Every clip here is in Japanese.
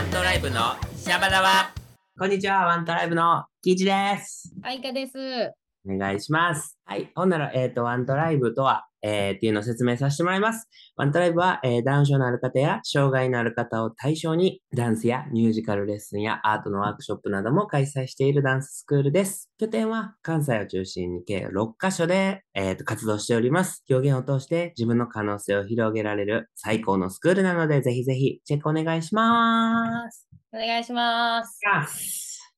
ワントライブのシャバダバこんにちは、ワントライブのキイチです。あいかです。お願いします。はい。ほんなら、えっ、と、ワントライブとは、えーっていうのを説明させてもらいます。ワントライブは、えーダウン症のある方や障害のある方を対象に、ダンスやミュージカルレッスンやアートのワークショップなども開催しているダンススクールです。拠点は関西を中心に計6カ所で、えーと活動しております。表現を通して自分の可能性を広げられる最高のスクールなので、ぜひぜひチェックお願いします。お願いします。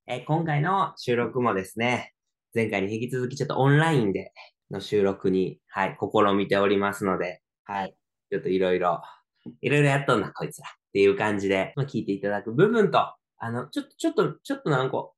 えー今回の収録もですね、前回に引き続きちょっとオンラインでの収録に、はい、試みておりますので、はい、ちょっといろいろ、いろいろやっとんな、こいつらっていう感じで、まあ、聞いていただく部分と、あの、ちょっと、ちょっと、ちょっとなんか、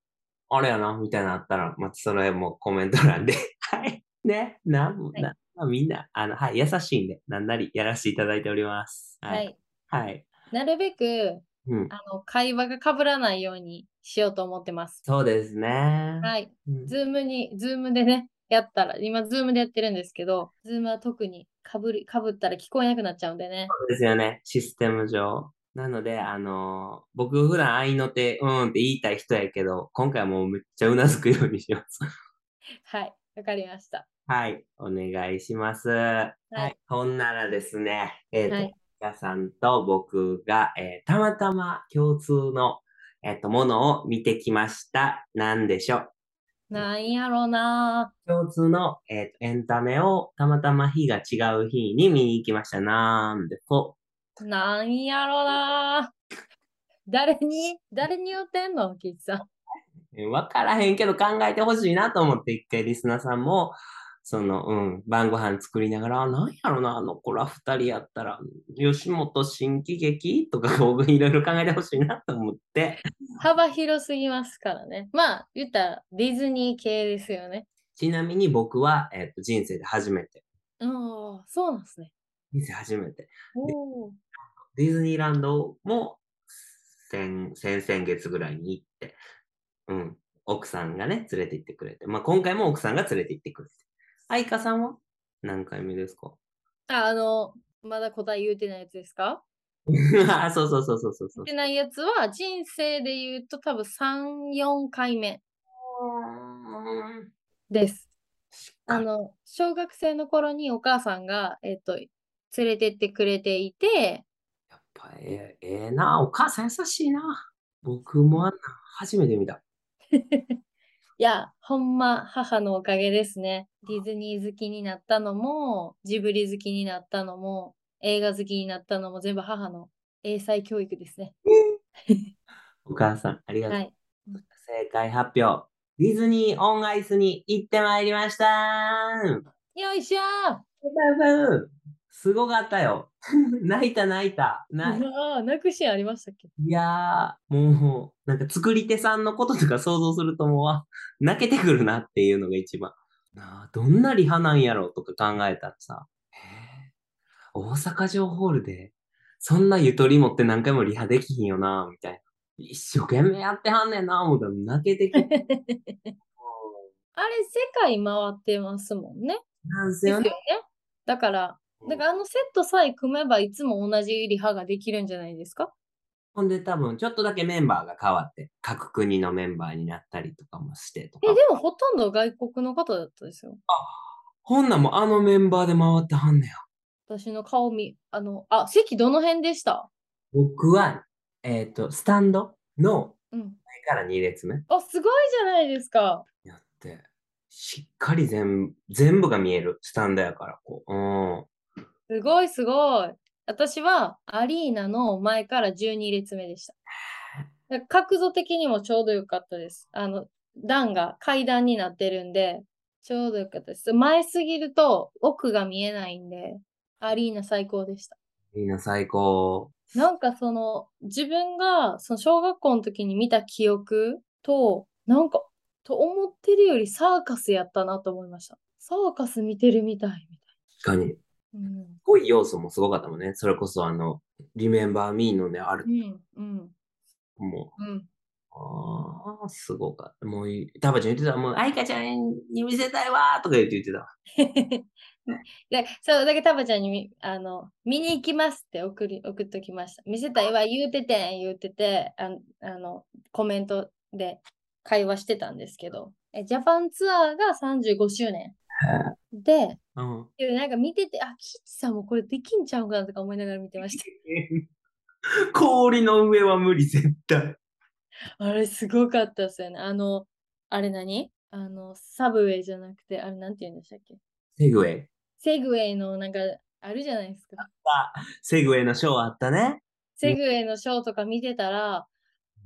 あれやな、みたいなのあったら、またその辺もコメント欄で、はい、ね、なん、はいな、まあ、みんな、あの、はい、優しいんで、なんなりやらせていただいております。ははい。い。はい。なるべく、うん。あの、会話が被らないようにしようと思ってます。そうですね。はい。うん Zoom に、 Zoom でね、やったら、今、 Zoom でやってるんですけど、 Zoom は特に被り、被ったら聞こえなくなっちゃうんでね。そうですよね、システム上。なので、あのー僕普段合いの手、うんって言いたい人やけど、今回はもうめっちゃうなずくようにします。はい。わかりました。はい、お願いします。はい。ほんならですね、えっ、と、はい皆さんと僕が、えーたまたま共通の、えっ、と、ものを見てきました。なんでしょう？なんやろな共通の、えーとエンタメをたまたま日が違う日に見に行きました。なんでこなんやろな誰に？誰に言ってんの？キッさん。えわからへんけど考えてほしいなと思って、一回リスナーさんも、その、うん、晩ご飯作りながら、あなんやろな、あの子ら二人やったら、吉本新喜劇とか、僕いろいろ考えてほしいなと思って、幅広すぎますからね。まあ、言ったらディズニー系ですよね。ちなみに僕は、えっ、と、人生で初めて、うん、そうなんですね。人生初めて、ディズニーランドも、先、先々月ぐらいに行って、うん、奥さんがね、連れて行ってくれて、まあ今回も奥さんが連れて行ってくれて。愛花さんは？何回目ですか？あ、あの、まだ答え言うてないやつですか？あ、そうそうそうそうそうそう。言ってないやつは人生で言うと多分3、4回目。です。あの、小学生の頃にお母さんが、えっと、連れてってくれていて、やっぱええええな、お母さん優しいな。僕もあんな初めて見た。いや、ほんま母のおかげですね。ディズニー好きになったのも、ジブリ好きになったのも、映画好きになったのも全部母の英才教育ですね。お母さん、ありがとう。はい。正解発表。ディズニーオンアイスに行ってまいりましたよいしょーすごかったよ。泣いた泣いた。なああ、泣くシーンありましたっけ？いやー、もう、なんか作り手さんのこととか想像するともうわ、泣けてくるなっていうのが一番。なあどんなリハなんやろとか考えたらさ、大阪城ホールで、そんなゆとり持って何回もリハできひんよな、みたいな。一生懸命やってはんねんな、思ったら泣けてきて。あれ、世界回ってますもんね。なんすよね。。だから、だからあのセットさえ組めばいつも同じリハができるんじゃないですか？ほんで多分、ちょっとだけメンバーが変わって、各国のメンバーになったりとかもしてとかえ、。でもほとんど外国の方だったですよ。ほんなんもあのメンバーで回ってはんねや。私の顔見、あの、あ、席どの辺でした？僕は、えっ、と、スタンドのうん。前から2列目あ、すごいじゃないですか。やって、しっかり全部、全部が見えるスタンドやから、こう。うん。すごいすごい。私はアリーナの前から12列目でした。角度的にもちょうどよかったです。あの、段が階段になってるんで、ちょうどよかったです。前すぎると奥が見えないんで、アリーナ最高でした。みんな最高。なんかその、自分がその小学校の時に見た記憶と、なんか、と思ってるよりサーカスやったなと思いました。サーカス見てるみたいみたい。確かに。うん。濃い要素もすごかったもんね。それこそあの、Remember Me のね、あるう、ん。うん。もうん。う、ああ、すごかった。もうい、タバちゃん言ってた。もう、愛花ちゃんに見せたいわーとか言って言ってた。で、そう、だけどタバちゃんにみあの見に行きますって送り送っときました。見せたいわ、言うててん、言うてて、あのあのコメントで会話してたんですけど、えジャパンツアーが35周年。で、うん。でなんか見てて、あ、キッチさんもこれできんちゃうかなとか思いながら見てました。氷の上は無理、絶対。あれすごかったですよね。あの、あれ何？あの、サブウェイじゃなくて、あれなんて言うんでしたっけ？セグウェイ。セグウェイのなんかあるじゃないですか。セグウェイのショーあったね。セグウェイのショーとか見てたら、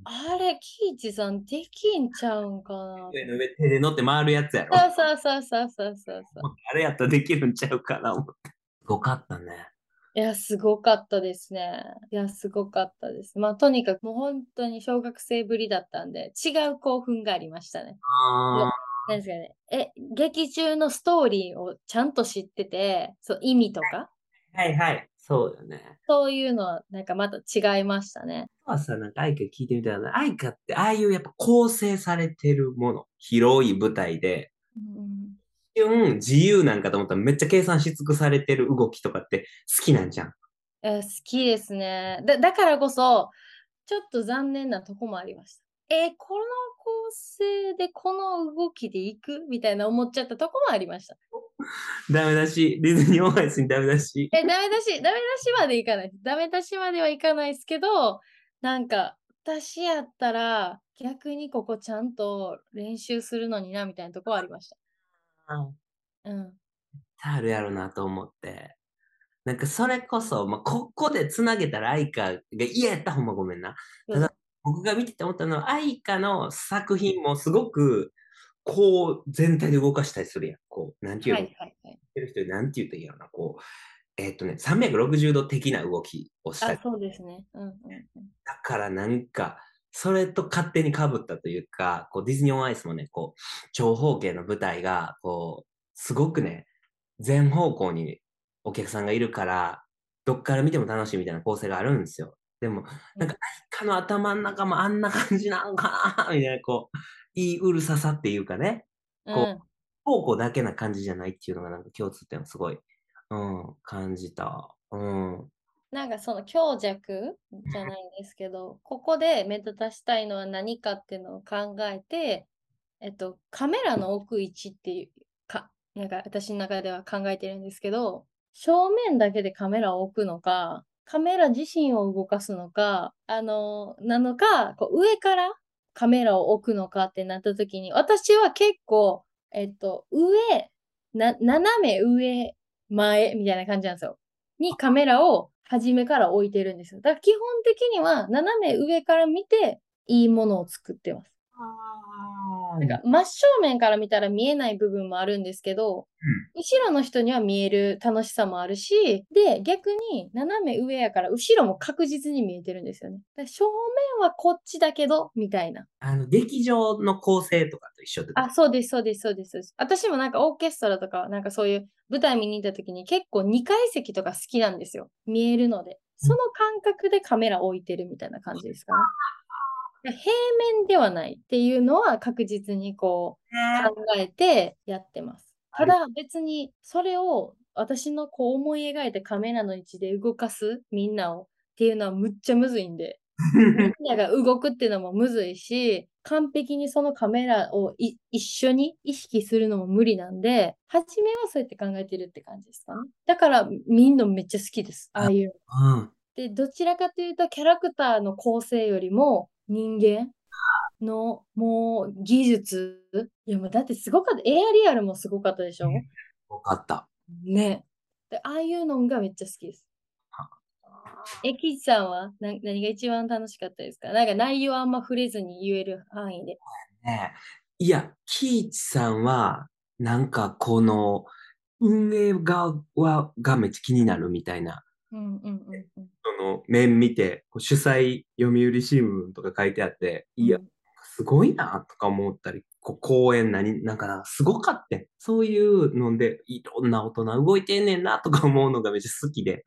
あれ、キイチさんできんちゃうんかな。セグウェイの上手で乗って回るやつやろ。そうそうそうそうそうそうそう。あれやったらできるんちゃうかな思って。すごかったね。いや、すごかったですね。いや、すごかったです。まあ、とにかくもう本当に小学生ぶりだったんで、違う興奮がありましたね。あなんですかね。え、劇中のストーリーをちゃんと知ってて、そう、意味とか、あ、はいはい。そうだね。そういうのはなんかまた違いましたね。あとはさ、なんか愛花聞いてみたら、愛花ってああいうやっぱ構成されてるもの、広い舞台で、うん自由なんかと思ったらめっちゃ計算し尽くされてる動きとかって好きなんじゃん。え好きですね。だだからこそ、ちょっと残念なとこもありました。えこの構成でこの動きでいく？みたいな思っちゃったとこもありました。ダメだし、ディズニーオンアイスにダメだし。え、ダメだし、ダメだしまでいかない。ダメだしまではいかないですけど、なんか、私やったら逆にここちゃんと練習するのになみたいなとこはありました。うん。あるやろなと思って。なんかそれこそ、まあ、ここでつなげたら愛花が嫌やったらほんまごめんな。ただ僕が見てて思ったのは、愛花の作品もすごく、こう、全体で動かしたりするやん。こう、なんていうの、はいはいはい。ってる人になんて言ったらいいんやろな。こう、えっ、とね、360度的な動きをしたあり、そうですね。うんうんうん。だからなんか、それと勝手に被ったというか、こうディズニーオンアイスもね、こう、長方形の舞台が、こう、すごくね、全方向にお客さんがいるから、どっから見ても楽しいみたいな構成があるんですよ。でも、なんか、愛花の頭の中もあんな感じなんかなみたいな、こう、いいうるささっていうかね、こうん方向だけな感じじゃないっていうのがなんか共通点をすごい、うん、感じた。うん。なんかその強弱じゃないんですけど、ここで目立たしたいのは何かっていうのを考えて、えっと、カメラの置く位置っていうか、なんか私の中では考えてるんですけど、正面だけでカメラを置くのか、カメラ自身を動かすのか、あの、なのか、こう上からカメラを置くのかってなった時に、私は結構、えっと、上、な、斜め上、前みたいな感じなんですよ。にカメラを初めから置いてるんですよ。だから基本的には斜め上から見ていいものを作ってます。なんか真正面から見たら見えない部分もあるんですけど、後ろの人には見える楽しさもあるし、で、逆に斜め上やから後ろも確実に見えてるんですよね。正面はこっちだけど、みたいな。あの、劇場の構成とかと一緒ってあ、そうです、そうです、そうです。そうです私もなんかオーケストラとか、なんかそういう舞台見に行った時に結構2階席とか好きなんですよ。見えるので。その感覚でカメラ置いてるみたいな感じですかね。で平面ではないっていうのは確実にこう考えてやってます。ただ別にそれを私のこう思い描いたカメラの位置で動かすみんなをっていうのはむっちゃむずいんで。みんなが動くっていうのもむずいし、完璧にそのカメラをい一緒に意識するのも無理なんで、初めはそうやって考えてるって感じですか？ね。だから見んのめっちゃ好きです。ああいう。うん。で、どちらかというとキャラクターの構成よりも人間のもう技術。いやもうだってすごかった。エアリアルもすごかったでしょ？よかった。ね。で、ああいうのがめっちゃ好きです。え、キチさんはな何が一番楽しかったですか？なんか内容あんま触れずに言える範囲で。ねいや、キイチさんは、なんかこの、運営側がめっちゃ気になるみたいな、うんうんうんうん。その面見て、主催読売新聞とか書いてあって、いやう、んすごいなとか思ったり、こう公演何、なんかな、すごかってん。そういうので、いろんな大人動いてんねんなとか思うのがめっちゃ好きで、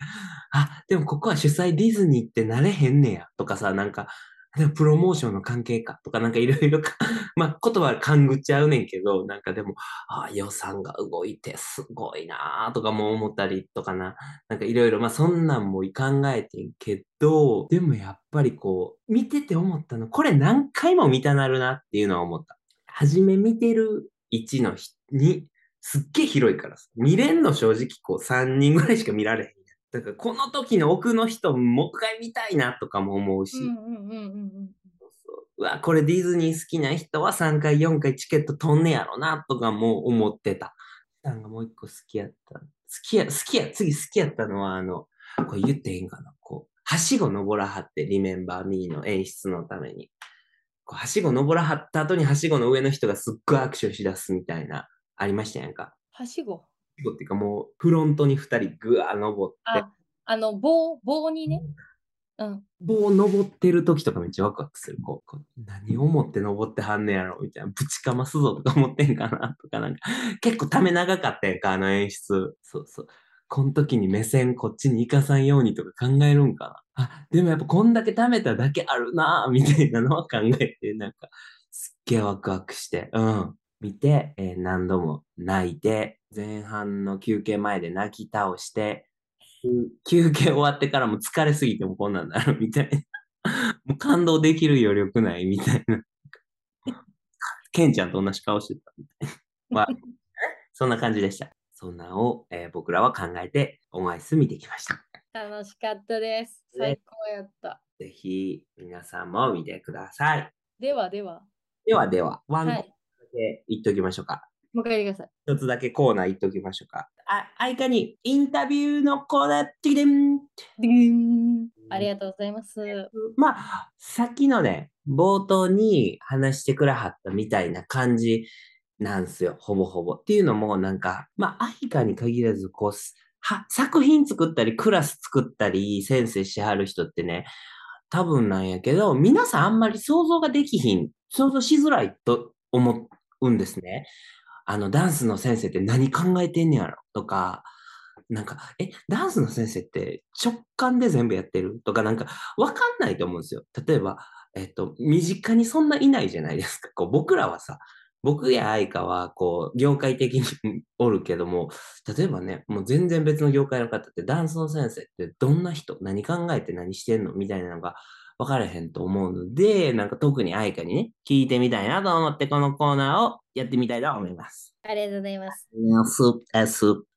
あ、でもここは主催ディズニーってなれへんねや、とかさ、なんか、プロモーションの関係かとかなんかいろいろか、まあ言葉勘ぐっちゃうねんけど、なんかでも、ああ、予算が動いてすごいなーとかも思ったりとかな、なんかいろいろ、まあそんなんも考えてんけど、でもやっぱりこう、見てて思ったの、これ何回も見たなるなっていうのは思った。はじめ見てる位置の人に、すっげえ広いからさ。見れんの正直こう3人ぐらいしか見られへん。だからこの時の奥の人もう一回見たいなとかも思うし。うわ、これディズニー好きな人は3回、4回チケット取んねやろなとかも思ってた。さんがもう一個好きやった。好きや、好きや、次好きやったのは、あの、これ言っていいんかな。こう、はしご登らはって、リメンバーミーの演出のために。こうはしご登らはった後にはしごの上の人がすっごい握手しだすみたいな、ありましたやんか。はしご。っていうかもう、フロントに2人ぐわー登って、あ、あの、棒、棒にね。うん。棒登ってる時とかめっちゃワクワクする。こう、こう何を思って登ってはんねやろみたいな。ぶちかますぞとか思ってんかなとかなんか、結構ため長かったやんか、あの演出。そうそう。この時に目線こっちに行かさんようにとか考えるんかな。あ、でもやっぱこんだけ貯めただけあるなぁ、みたいなのは考えて、なんか、すっげえワクワクして、うん。見て、えー何度も泣いて、前半の休憩前で泣き倒して、休憩終わってからも疲れすぎてもこんなんなるみたいな。もう感動できる余力ないみたいな。ケンちゃんと同じ顔してたみたいな。まあ、そんな感じでした。そんなんを、えー僕らは考えて、オンアイス見てきました。楽しかったです。最高やった。ぜひ、皆さんも見てください。ではでは。ではでは、ワンだはい。け言っときましょうか。もう一回言ってください。一つだけコーナー言っときましょうか。あ、愛花にインタビューのコーナー、ティデンディーンありがとうございます。まあ、さっきのね、冒頭に話してくれはったみたいな感じなんすよ、ほぼほぼ。っていうのも、なんか、まあ、愛花に限らず、こう、すは、作品作ったり、クラス作ったり、先生しはる人ってね、多分なんやけど、皆さんあんまり想像ができひん、想像しづらいと思うんですね。あの、ダンスの先生って何考えてんねやろ？とか、なんか、え、ダンスの先生って直感で全部やってる？とか、なんか、わかんないと思うんですよ。例えば、えっと、身近にそんないないじゃないですか。こう僕らはさ、僕や愛花は、こう、業界的に おるけども、例えばね、もう全然別の業界の方って、ダンスの先生ってどんな人、何考えて何してんの？みたいなのが分からへんと思うので、なんか特に愛花にね、聞いてみたいなと思って、このコーナーをやってみたいと思います。ありがとうございます。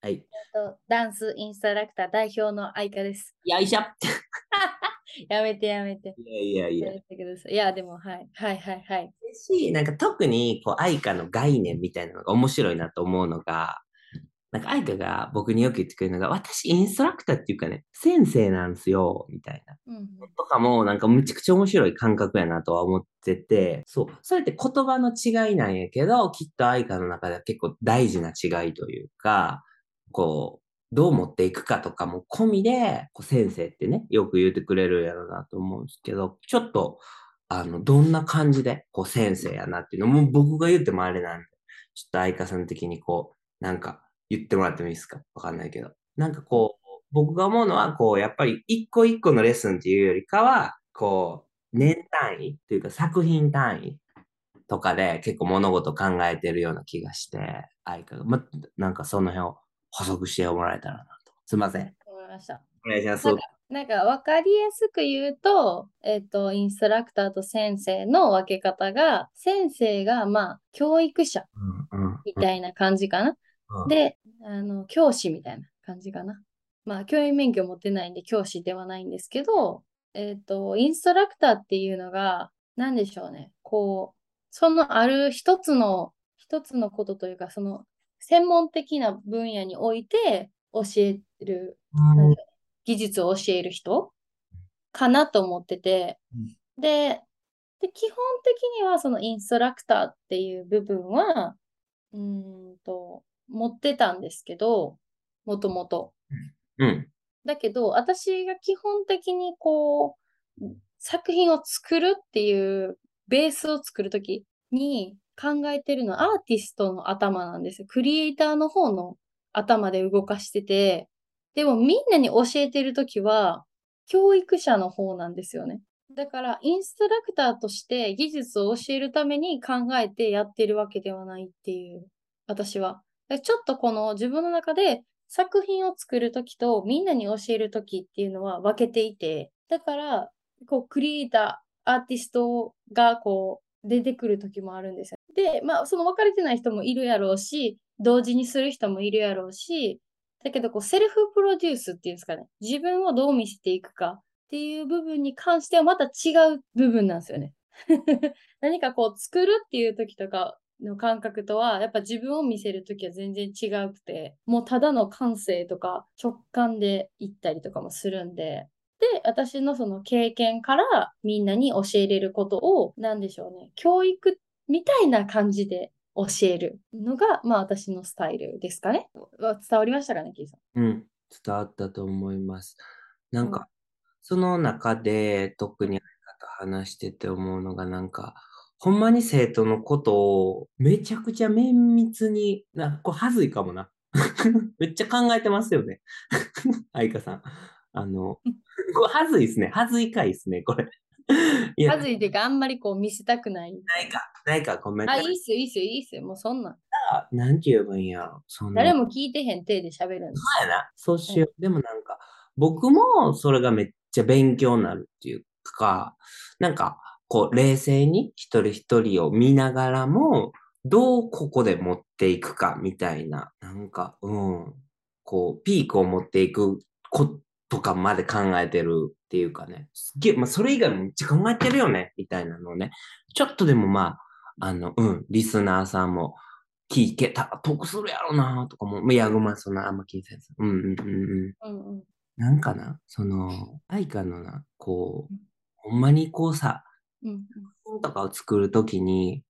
はい。とダンスインストラクター代表の愛花です。よいしょ。やめてやめて。いやいやいや。いや、でも、はい。はいはいはい。し、なんか特に、こう、愛花の概念みたいなのが面白いなと思うのが、なんか愛花が僕によく言ってくれるのが、私インストラクターっていうかね、先生なんですよ、みたいな。うんうん。とかも、なんかむちゃくちゃ面白い感覚やなとは思ってて、そう。それって言葉の違いなんやけど、きっと愛花の中では結構大事な違いというか、こう、どう持っていくかとかも込みで、こう先生ってね、よく言ってくれるやろなと思うんですけど、ちょっと、あの、どんな感じで、こう先生やなっていうのも僕が言ってもあれなんで、ちょっと愛花さん的にこう、なんか言ってもらってもいいですか？わかんないけど。なんかこう、僕が思うのは、こう、やっぱり一個一個のレッスンっていうよりかは、こう、年単位っていうか作品単位とかで結構物事考えてるような気がして、愛花が、ま、なんかその辺を補足してもらえたらなと。すいません。わかりました。お願いします。なんか分かりやすく言うと、えっと、インストラクターと先生の分け方が、先生がまあ、教育者うんうんみたいな感じかな。うんで、あの、教師みたいな感じかな。まあ、教員免許持ってないんで教師ではないんですけど、えっと、インストラクターっていうのが、なんでしょうね。こう、そのある一つの、一つのことというか、その、専門的な分野において教える、技術を教える人かなと思ってて、で、で、基本的にはそのインストラクターっていう部分は、うーんと、持ってたんですけど、もともと。うん。だけど、私が基本的にこう、作品を作るっていうベースを作るときに考えてるのはアーティストの頭なんですよ。クリエイターの方の頭で動かしてて、でもみんなに教えてるときは、教育者の方なんですよね。だから、インストラクターとして技術を教えるために考えてやってるわけではないっていう、私は。でちょっとこの自分の中で作品を作るときとみんなに教えるときっていうのは分けていて、だから、こう、クリエイター、アーティストがこう、出てくるときもあるんですよ。で、まあ、その分かれてない人もいるやろうし、同時にする人もいるやろうし、だけど、こう、セルフプロデュースっていうんですかね。自分をどう見せていくかっていう部分に関してはまた違う部分なんですよね。何かこう、作るっていう時とかの感覚とは、やっぱ自分を見せる時は全然違うくて、もうただの感性とか直感で言ったりとかもするんで、で、私のその経験からみんなに教えれることを、なんでしょうね、教育みたいな感じで教えるのが、まあ私のスタイルですかね。わ伝わりましたかね、キーさん。うん、伝わったと思います。なんうんか、その中で特に話してて思うのが、なんか、ほんまに生徒のことをめちゃくちゃ綿密に、な、これはずいかもな。めっちゃ考えてますよね。愛花さん。あの、これはずいですね。はずいかいですね、これ。いや、はずいっていうか、あんまりこう見せたくない。ないか、ないか、ごめんあ、ないいっすよ、いいっすよ、いいっすよ。もうそんなん。さ。なんて言えばいいんやろ。その、誰も聞いてへん体で喋るんです。そうやな。そうしよう。でもなんか、僕もそれがめっちゃ勉強になるっていうか、なんか、こう、冷静に一人一人を見ながらも、どうここで持っていくかみたいな、なんか、うん、こう、ピークを持っていくことかまで考えてるっていうかね、すっげえ、まあ、それ以外もめっちゃ考えてるよね、みたいなのをね、ちょっとでもまあ、あの、うん、リスナーさんも聞けたら得するやろなとかも、いや、ごめん、そんなあんま気にせず。うんうんうんうん。うんうん。なんかな、その、愛花のな、こう、ほんまにこうさ、うん本とかを作るときに、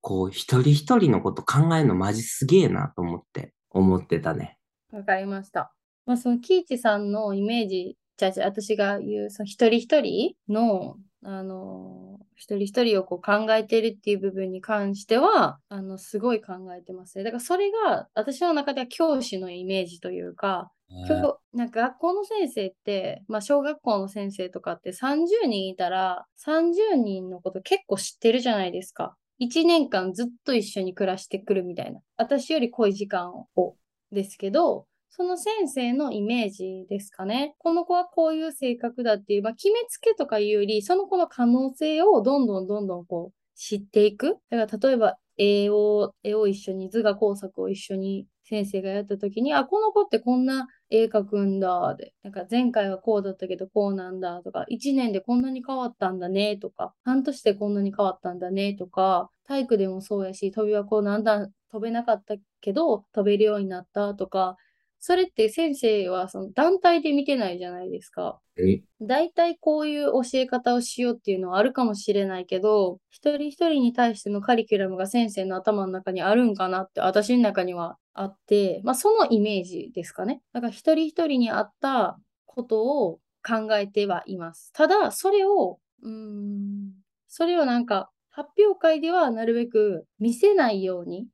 こう、一人一人のこと考えるのマジすげえなと思って、思ってたね。うん。わかりました。まあ、その、キイチさんのイメージ、じゃあじゃあ私が言う、その一人一人の、あのー一人一人をこう考えてるっていう部分に関しては、あの、すごい考えてますね。だからそれが、私の中では教師のイメージというか、今日、なんか学校の先生って、まあ小学校の先生とかって30人いたら、30人のこと結構知ってるじゃないですか。1年間ずっと一緒に暮らしてくるみたいな。私より濃い時間を、ですけど、その先生のイメージですかね。この子はこういう性格だっていう、まあ決めつけとかいうより、その子の可能性をどんどんどんどんこう知っていく。だから例えば絵を、絵を一緒に、図画工作を一緒に先生がやった時に、あ、この子ってこんな絵描くんだ、で、なんか前回はこうだったけどこうなんだとか、1年でこんなに変わったんだねとか、半年でこんなに変わったんだねとか、体育でもそうやし、飛び箱なんだ、飛べなかったけど飛べるようになったとか、それって先生はその団体で見てないじゃないですか。え？大体こういう教え方をしようっていうのはあるかもしれないけど、一人一人に対してのカリキュラムが先生の頭の中にあるんかなって私の中にはあって、まあそのイメージですかね。だから一人一人に合ったことを考えてはいます。ただ、それを、うーん、それをなんか発表会ではなるべく見せないように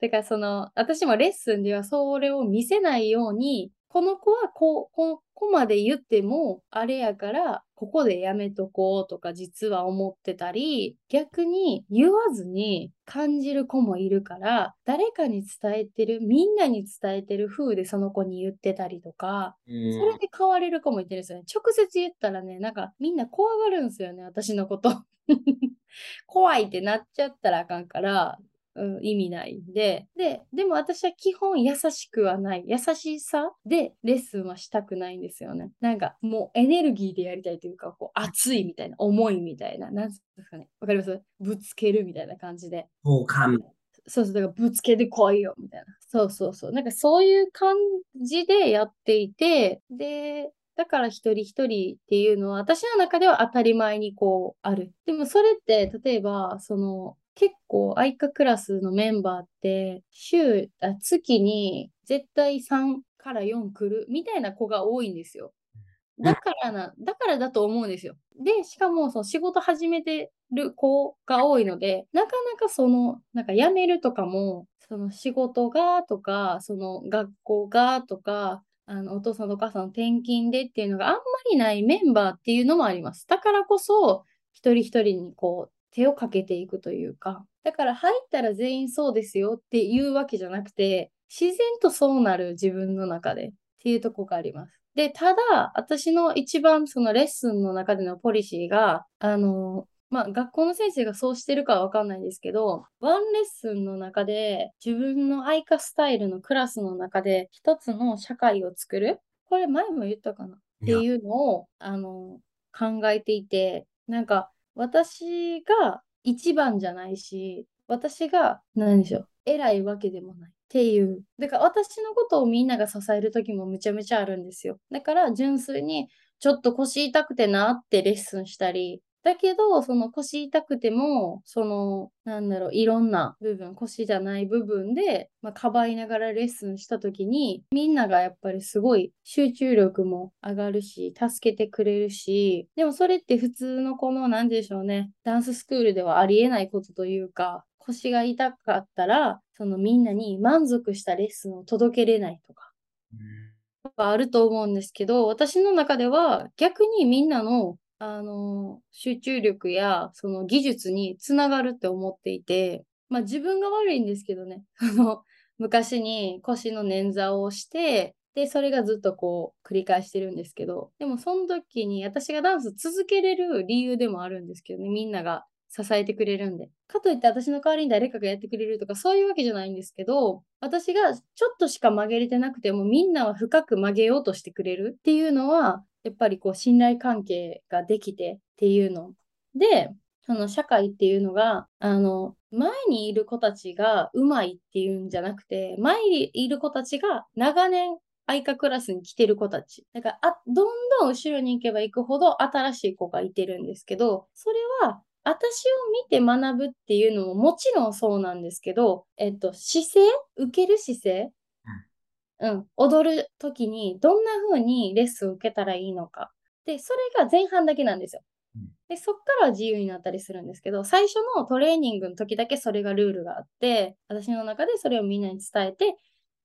だからその、私もレッスンではそれを見せないように、この子はこう、ここまで言っても、あれやから、ここでやめとこうとか実は思ってたり、逆に言わずに感じる子もいるから、誰かに伝えてる、みんなに伝えてる風でその子に言ってたりとか、うそれんで変われる子もいてるんですよね。直接言ったらね、なんかみんな怖がるんですよね、私のこと。怖いってなっちゃったらあかんから、うん、意味ないんで。で、でも私は基本優しくはない。優しさでレッスンはしたくないんですよね。なんかもうエネルギーでやりたいというか、こう熱いみたいな、重いみたいな、なんですかね。わかります？ぶつけるみたいな感じで。そうかみそうそう、だからぶつけてこいよ、みたいな。そうそうそう。なんかそういう感じでやっていて、で、だから一人一人っていうのは私の中では当たり前にこうある。でもそれって例えばその結構愛花クラスのメンバーって週、あ月に絶対3から4来るみたいな子が多いんですよ。だからな、だからだと思うんですよ。で、しかもその仕事始めてる子が多いので、なかなかその、なんか辞めるとかも、その仕事がとか、その学校がとか、あのお父さんとお母さん転勤でっていうのがあんまりないメンバーっていうのもあります。だからこそ、一人一人にこう手をかけていくというか、だから入ったら全員そうですよっていうわけじゃなくて、自然とそうなる自分の中でっていうとこがあります。で、ただ、私の一番そのレッスンの中でのポリシーが、あの、まあ、学校の先生がそうしてるかはわかんないですけど、ワンレッスンの中で自分の愛花スタイルのクラスの中で一つの社会を作る。これ前も言ったかな？っていうのを、あの、考えていて、なんか私が一番じゃないし、私が何でしょう、偉いわけでもない。っていう。だから私のことをみんなが支える時もめちゃめちゃあるんですよ。だから純粋にちょっと腰痛くてなってレッスンしたり、だけど、その腰痛くても、その、なんだろう、いろんな部分、腰じゃない部分で、まあ、かばいながらレッスンした時に、みんながやっぱりすごい集中力も上がるし、助けてくれるし、でもそれって普通のこの、なんでしょうね、ダンススクールではありえないことというか、腰が痛かったら、そのみんなに満足したレッスンを届けれないとか、あると思うんですけど、私の中では逆にみんなのあの、集中力やその技術につながるって思っていて、まあ自分が悪いんですけどね、あの、昔に腰の捻挫をして、で、それがずっとこう繰り返してるんですけど、でもその時に私がダンス続けれる理由でもあるんですけどね、みんなが支えてくれるんで。かといって私の代わりに誰かがやってくれるとかそういうわけじゃないんですけど、私がちょっとしか曲げれてなくてもみんなは深く曲げようとしてくれるっていうのは、やっぱりこう信頼関係ができてっていうの。で、その社会っていうのが、あの、前にいる子たちがうまいっていうんじゃなくて、前にいる子たちが長年愛花クラスに来てる子たち。だからあ、どんどん後ろに行けば行くほど新しい子がいてるんですけど、それは私を見て学ぶっていうのももちろんそうなんですけど、えっと、姿勢受ける姿勢うん、踊る時にどんな風にレッスンを受けたらいいのか。で、それが前半だけなんですよ。で、そっからは自由になったりするんですけど、最初のトレーニングの時だけそれがルールがあって、私の中でそれをみんなに伝えて、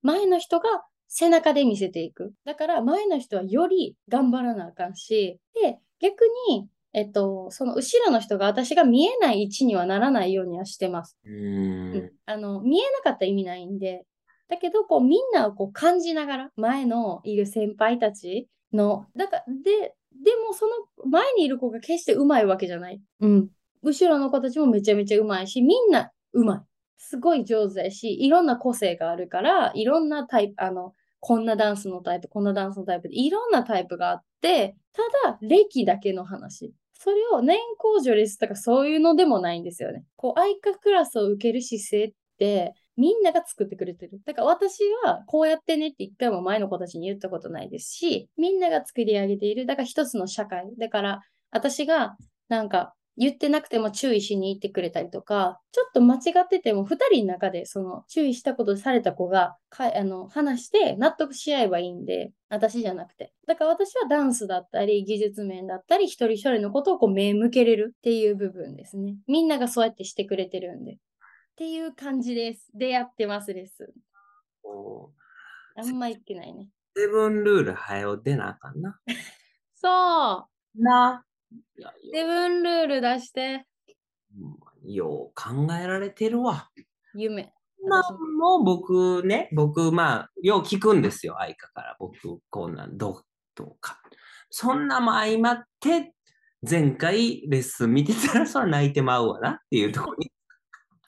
前の人が背中で見せていく。だから前の人はより頑張らなあかんし、で、逆に、えっと、その後ろの人が私が見えない位置にはならないようにはしてます。うん、あの見えなかったら意味ないんで、だけど、こう、みんなをこう感じながら、前のいる先輩たちの、だから、で、でもその前にいる子が決してうまいわけじゃない。うん。後ろの子たちもめちゃめちゃうまいし、みんなうまい。すごい上手やし、いろんな個性があるから、いろんなタイプ、あの、こんなダンスのタイプ、こんなダンスのタイプで、いろんなタイプがあって、ただ、歴だけの話。それを年功序列とかそういうのでもないんですよね。こう、愛花クラスを受ける姿勢って、みんなが作ってくれてる。だから私はこうやってねって一回も前の子たちに言ったことないですし、みんなが作り上げている。だから一つの社会。だから私がなんか言ってなくても注意しに行ってくれたりとか、ちょっと間違ってても2人の中でその注意したことされた子がかあの話して納得し合えばいいんで、私じゃなくて。だから私はダンスだったり、技術面だったり、一人一人のことをこう目向けれるっていう部分ですね。みんながそうやってしてくれてるんで。っていう感じです。でやってますです。あんまいけないね。セブンルールはよ出なあかんな。そう。な。セブンルール出して。よう考えられてるわ。夢。まあ、もう僕ね、僕、まあ、よう聞くんですよ、愛花から。僕、こんなん、どうとか。そんなも相まって、前回レッスン見てたら、そら泣いてまうわなっていうところに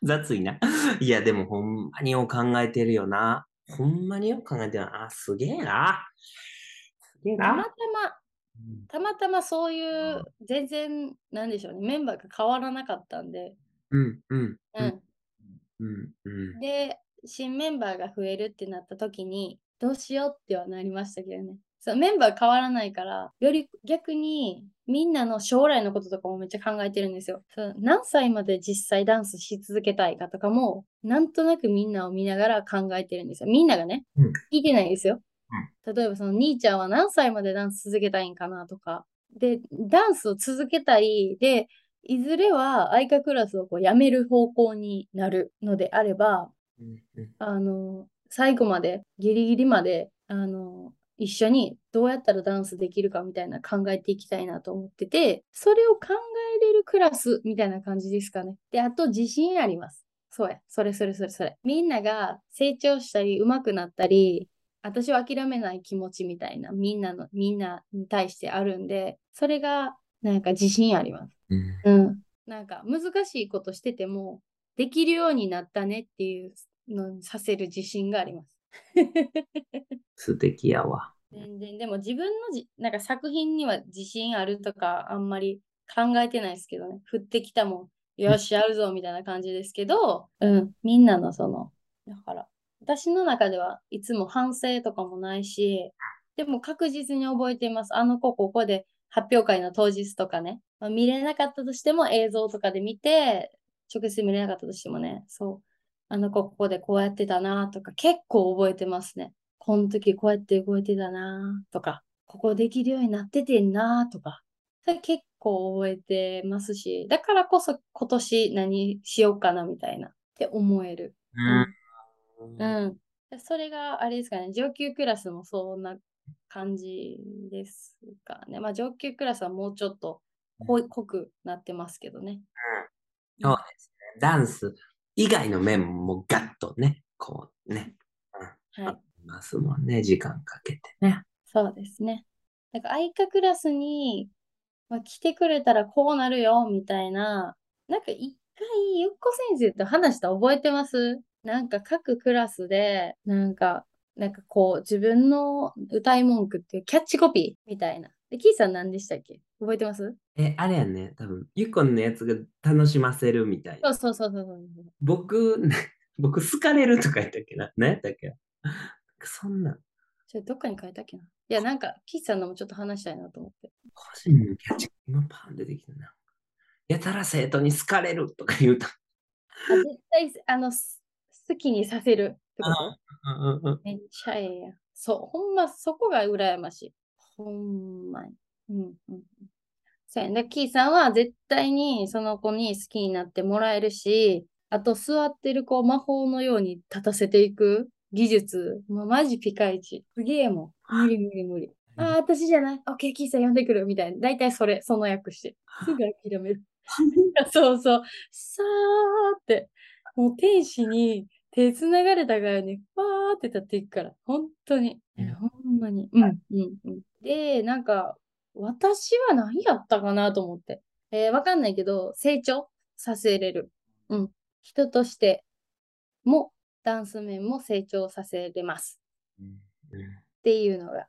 雑いな。いや、でもほんまによう考えてるよな。ほんまによく考えてるな。あ、すげえな。すげえな。たまたま、たまたまそういう、全然、なんでしょうね、メンバーが変わらなかったんで。うん、うん。うん。うん、うん。で、新メンバーが増えるってなった時に、どうしようってはなりましたけどね。そうメンバー変わらないから、より逆にみんなの将来のこととかもめっちゃ考えてるんですよ。そう何歳まで実際ダンスし続けたいかとかも、なんとなくみんなを見ながら考えてるんですよ。みんながね、うん、聞いてないですよ。うん、例えばその兄ちゃんは何歳までダンス続けたいんかなとか。で、ダンスを続けたい。で、いずれは愛花クラスをこうやめる方向になるのであれば、うん、あの、最後まで、ギリギリまで、あの、一緒にどうやったらダンスできるかみたいな考えていきたいなと思ってて、それを考えれるクラスみたいな感じですかね。で、あと自信あります。そうや。それそれそれそれ。みんなが成長したり上手くなったり、私は諦めない気持ちみたいな、みんなの、みんなに対してあるんで、それがなんか自信あります。うんうん。なんか難しいことしてても、できるようになったねっていうのにさせる自信があります。素敵やわ。全然、でも自分のじなんか作品には自信あるとかあんまり考えてないですけどね。降ってきたもん、よし、やるぞみたいな感じですけど、うん、みんなのその、だから、私の中ではいつも反省とかもないし、でも確実に覚えています。あの子ここで発表会の当日とかね、まあ見れなかったとしても映像とかで見て、直接見れなかったとしてもね、そう、あの子ここでこうやってたなとか結構覚えてますね。この時こうやって動いてたなとか、ここできるようになっててんなとか、それ結構覚えてますし、だからこそ今年何しようかなみたいなって思える。うんうん。それがあれですかね、上級クラスもそんな感じですかね。まあ上級クラスはもうちょっと濃い濃くなってますけどね。そうですね。ダンス以外の面もガッとね、こうね、はい。いますもんね、時間かけてね。そうですね。なんか愛花クラスに、まあ、来てくれたらこうなるよみたいな、なんか一回ゆっこ先生と話した覚えてます？なんか各クラスで、なんか、なんかこう自分の歌い文句っていうキャッチコピーみたいな。で、キーさん何でしたっけ？覚えてます？え、あれやね、多分ゆこんのやつが楽しませるみたいな。そうそうそうそうそう。僕、僕、好かれるとか言ったっけな？何やったっけ？そんなん、ちょどっかに書いたっけな？いや、なんか、キーさんのもちょっと話したいなと思って。個人のキャッチ、今パン出てきたな。やたら生徒に好かれるとか言うた。あ絶対、あの、す好きにさせるってこと？めっちゃええやん。そう、ほんまそこが羨ましい。ほんまに。うんうんうん。そうやキーさんは絶対にその子に好きになってもらえるし、あと座ってる子を魔法のように立たせていく技術、もうマジピカイチ。すげえもん。無理無理無理。ああ、私じゃない。オッケー、キーさん呼んでくる。みたいな。大体それ、その役して。すぐ諦める。そうそう。さーって。もう天使に手繋がれたからね、わーって立っていくから。本当に。ほんまに。うん、うん、うん。で、なんか、私は何やったかなと思って。えーわかんないけど、成長させれる。うん。人としても、ダンス面も成長させれます。っていうのが、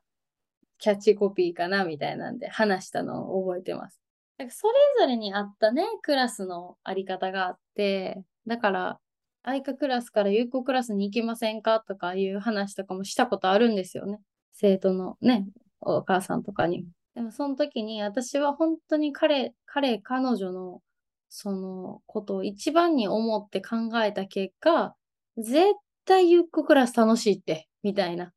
キャッチコピーかなみたいなんで話したのを覚えてます。だからそれぞれに合ったね、クラスのあり方があって、だから、愛花クラスから有効クラスに行けませんかとかいう話とかもしたことあるんですよね。生徒のね、お母さんとかに。でもその時に私は本当に彼、彼、彼女のそのことを一番に思って考えた結果、絶対有効クラス楽しいって、みたいな。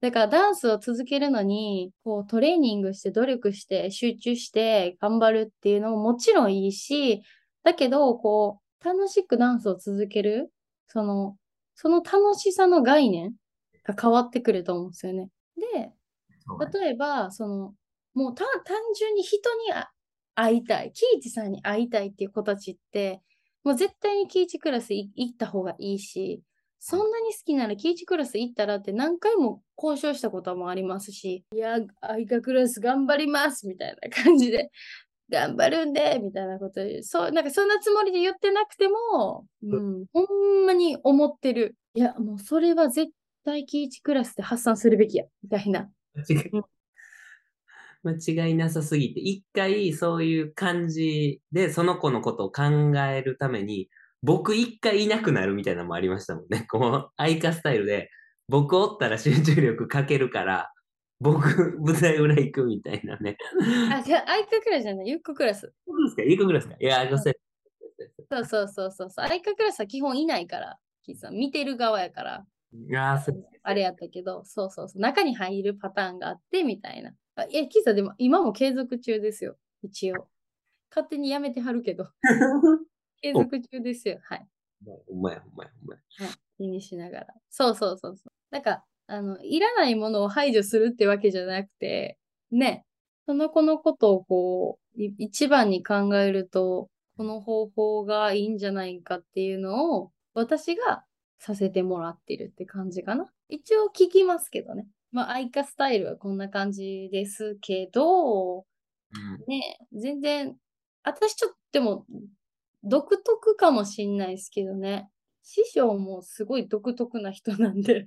だからダンスを続けるのに、こうトレーニングして努力して集中して頑張るっていうのももちろんいいし、だけど、こう、楽しくダンスを続ける、その、その楽しさの概念が変わってくると思うんですよね。で、例えば、その、もうた単純に人にあ会いたい、キイチさんに会いたいっていう子たちって、もう絶対にキイチクラスい行った方がいいし、そんなに好きならキイチクラス行ったらって何回も交渉したこともありますし、いや、愛花クラス頑張りますみたいな感じで、頑張るんでみたいなこと言うそう、なんかそんなつもりで言ってなくても、うん、ほんまに思ってる。いや、もうそれは絶対キイチクラスで発散するべきや、みたいな。間違いなさすぎて、一回そういう感じでその子のことを考えるために、僕一回いなくなるみたいなのもありましたもんね。こう、愛花スタイルで、僕おったら集中力かけるから、僕、舞台裏行くみたいなね。あ、じゃあ、愛花クラスじゃない、ゆっこクラス。そうですか？行くぐらいですかいや、ごめんなさいそうそうそうそうそう。愛花クラスは基本いないから、さん見てる側やから、いやあれやったけど、そうそうそう。中に入るパターンがあって、みたいな。あいや、キイさんでも今も継続中ですよ、一応。勝手にやめてはるけど、継続中ですよ。はい。ほんまや、ほんまや、ほんまや。気にしながら。そうそうそうそう。なんか、あの、いらないものを排除するってわけじゃなくて、ね、その子のことをこう、い一番に考えると、この方法がいいんじゃないかっていうのを、私がさせてもらってるって感じかな。一応聞きますけどね。まあ、アイカスタイルはこんな感じですけど、うんね、全然、私ちょっとでも、独特かもしんないですけどね。師匠もすごい独特な人なんで。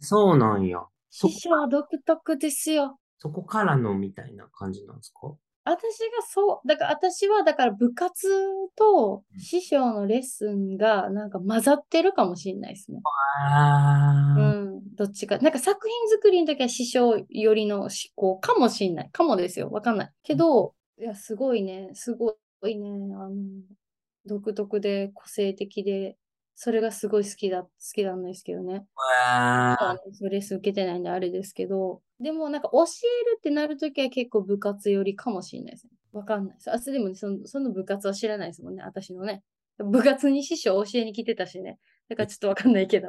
そうなんや。そ師匠は独特ですよ。そこからのみたいな感じなんですか？私がそう、だから私はだから部活と師匠のレッスンがなんか混ざってるかもしれないですね。うん、どっちか。なんか作品作りの時は師匠寄りの思考かもしれない。かもですよ。わかんない。けど、いや、すごいね。すごいね。あの、独特で個性的で、それがすごい好きだ、好きなんですけどね。あそスン受けてないんであれですけど、でもなんか教えるってなるときは結構部活寄りかもしれないですね。わかんないです。あ、でもねそのその部活は知らないですもんね、私のね。部活に師匠教えに来てたしね。だからちょっとわかんないけど。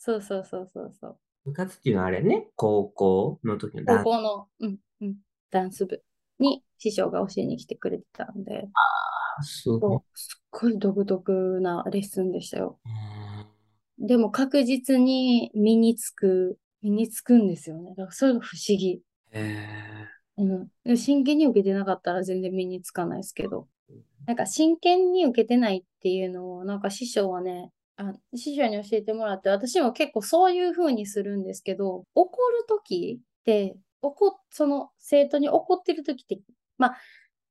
そうそうそうそうそう。部活っていうのはあれね、高校の時のダン高校の、うん、うん、ダンス部に師匠が教えに来てくれてたんで、ス。すごいそうすっごい独特なレッスンでしたよ。うんでも確実に身につく、身につくんですよね。だからそれが不思議。へうん。で真剣に受けてなかったら全然身につかないですけど。なんか真剣に受けてないっていうのを、なんか師匠はね、あ師匠に教えてもらって、私も結構そういう風にするんですけど、怒るときって、怒、その生徒に怒ってるときって、まあ、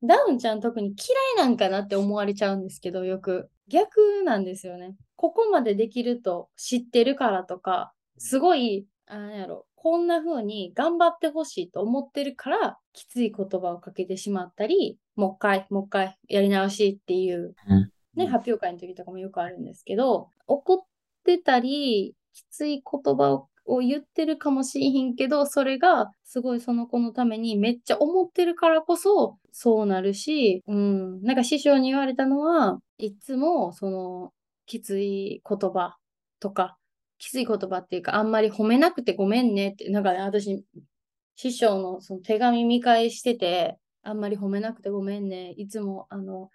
ダウンちゃん特に嫌いなんかなって思われちゃうんですけど、よく。逆なんですよね。ここまでできると知ってるからとか、すごい、あやろ、こんな風に頑張ってほしいと思ってるから、きつい言葉をかけてしまったり、もう一回、もう一回やり直しっていう、うんね、発表会の時とかもよくあるんですけど、怒ってたり、きつい言葉をを言ってるかもしれへんけど、それがすごいその子のためにめっちゃ思ってるからこそそうなるし、うん、なんか師匠に言われたのは、いつもそのきつい言葉とか、きつい言葉っていうか、あんまり褒めなくてごめんねって、なんかね、私、師匠のその手紙見返してて、あんまり褒めなくてごめんね。いつも、あの、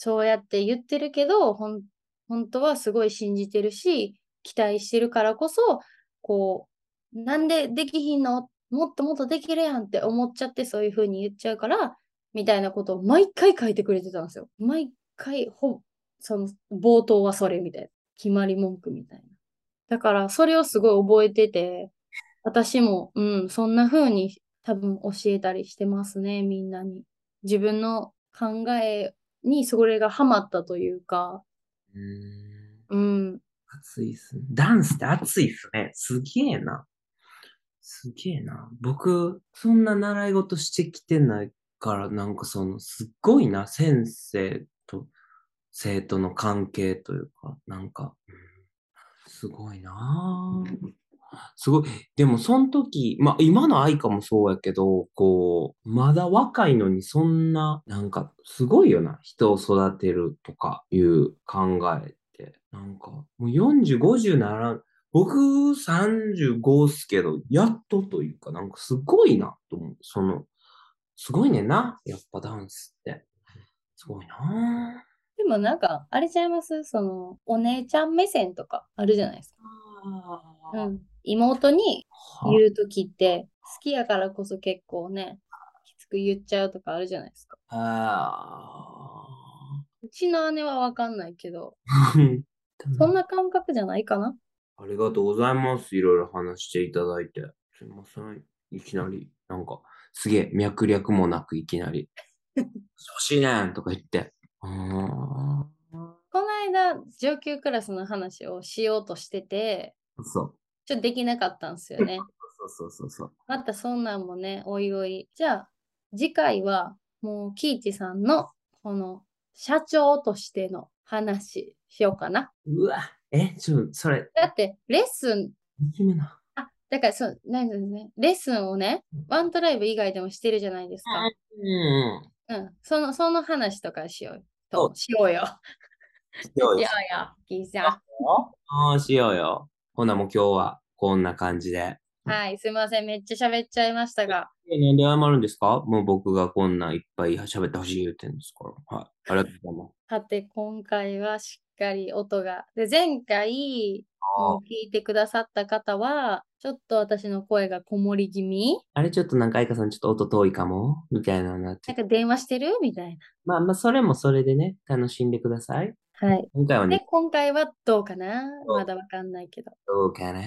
そうやって言ってるけど、ほん、本当はすごい信じてるし、期待してるからこそ、こう、なんでできひんの？もっともっとできるやんって思っちゃってそういう風に言っちゃうから、みたいなことを毎回書いてくれてたんですよ。毎回、ほ、その、冒頭はそれみたいな。決まり文句みたいな。だから、それをすごい覚えてて、私も、うん、そんな風に多分教えたりしてますね、みんなに。自分の考えにそれがハマったというか、うんうん、熱いっすね。ダンスって熱いっすね。すげえな。すげえな。僕、そんな習い事してきてないから、なんかその、すっごいな、先生と生徒の関係というか、なんか、うんすごいなぁすごい。でも、その時、まあ、今の愛花もそうやけど、こう、まだ若いのにそんな、なんか、すごいよな。人を育てるとかいう考えって。なんか、もう40、50なら、僕35っすけど、やっとというか、なんかすごいなと思う。その、すごいねんな。やっぱダンスって。すごいなでもなんか、あれちゃいます？その、お姉ちゃん目線とかあるじゃないですか。ぁ。うん。妹には言うときって、好きやからこそ結構ね、きつく言っちゃうとかあるじゃないですか。あうちの姉はわかんないけど、ーそんな感覚じゃないかな。ありがとうございます。いろいろ話していただいて。すいません。いきなり、なんか、すげえ、脈略もなくいきなり、欲しいねんとか言って。あこの間、上級クラスの話をしようとしてて、ーそう。ちょっとできなかったんですよね。そうそうそうそう。またそんなんもね、おいおい。じゃあ、次回は、もう、キイチさんの、この、社長としての話しようかな。うわ、え、ちょ、それ、だって、レッスン。あ、だからそう、なんですね。レッスンをね、ワントライブ以外でもしてるじゃないですか。うん。うん。その、その話とかしよう。そと、しようよ。しようよしようよ、キイちゃん。ああ、しようよ。ほなもう今日はこんな感じで。はい、すいません。めっちゃ喋っちゃいましたが。えなんで謝るんですか？もう僕がこんないっぱい喋ってほしい言ってるんですから。はい。ありがとうございます。さて、今回はしっかり音が。で、前回、あもう聞いてくださった方は、ちょっと私の声がこもり気味？あれ？ちょっとなんか、愛花さんちょっと音遠いかも？みたいななってなん。か電話してる？みたいまあまあ、それもそれでね、楽しんでください。な。はい。で今回はね、、今回はどうかな？まだわかんないけど。どうかな？っ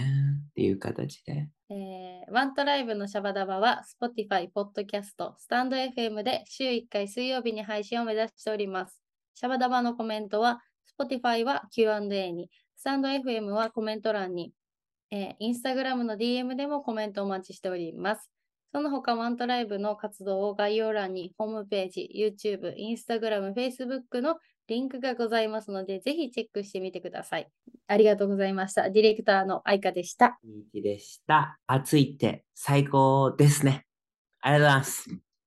ていう形で。えーワントライブのシャバダバは Spotify、Podcast、スタンド FM で週1回水曜日に配信を目指しております。シャバダバのコメントは Spotify は Q&A に、スタンド FM はコメント欄に、えー、Instagram の DM でもコメントお待ちしております。その他ワントライブの活動を概要欄にホームページ、YouTube、Instagram、Facebook のリンクがございますので、ぜひチェックしてみてください。ありがとうございました。ディレクターの愛花でした。いい日でした。暑いって最高ですね。ありがとうございます。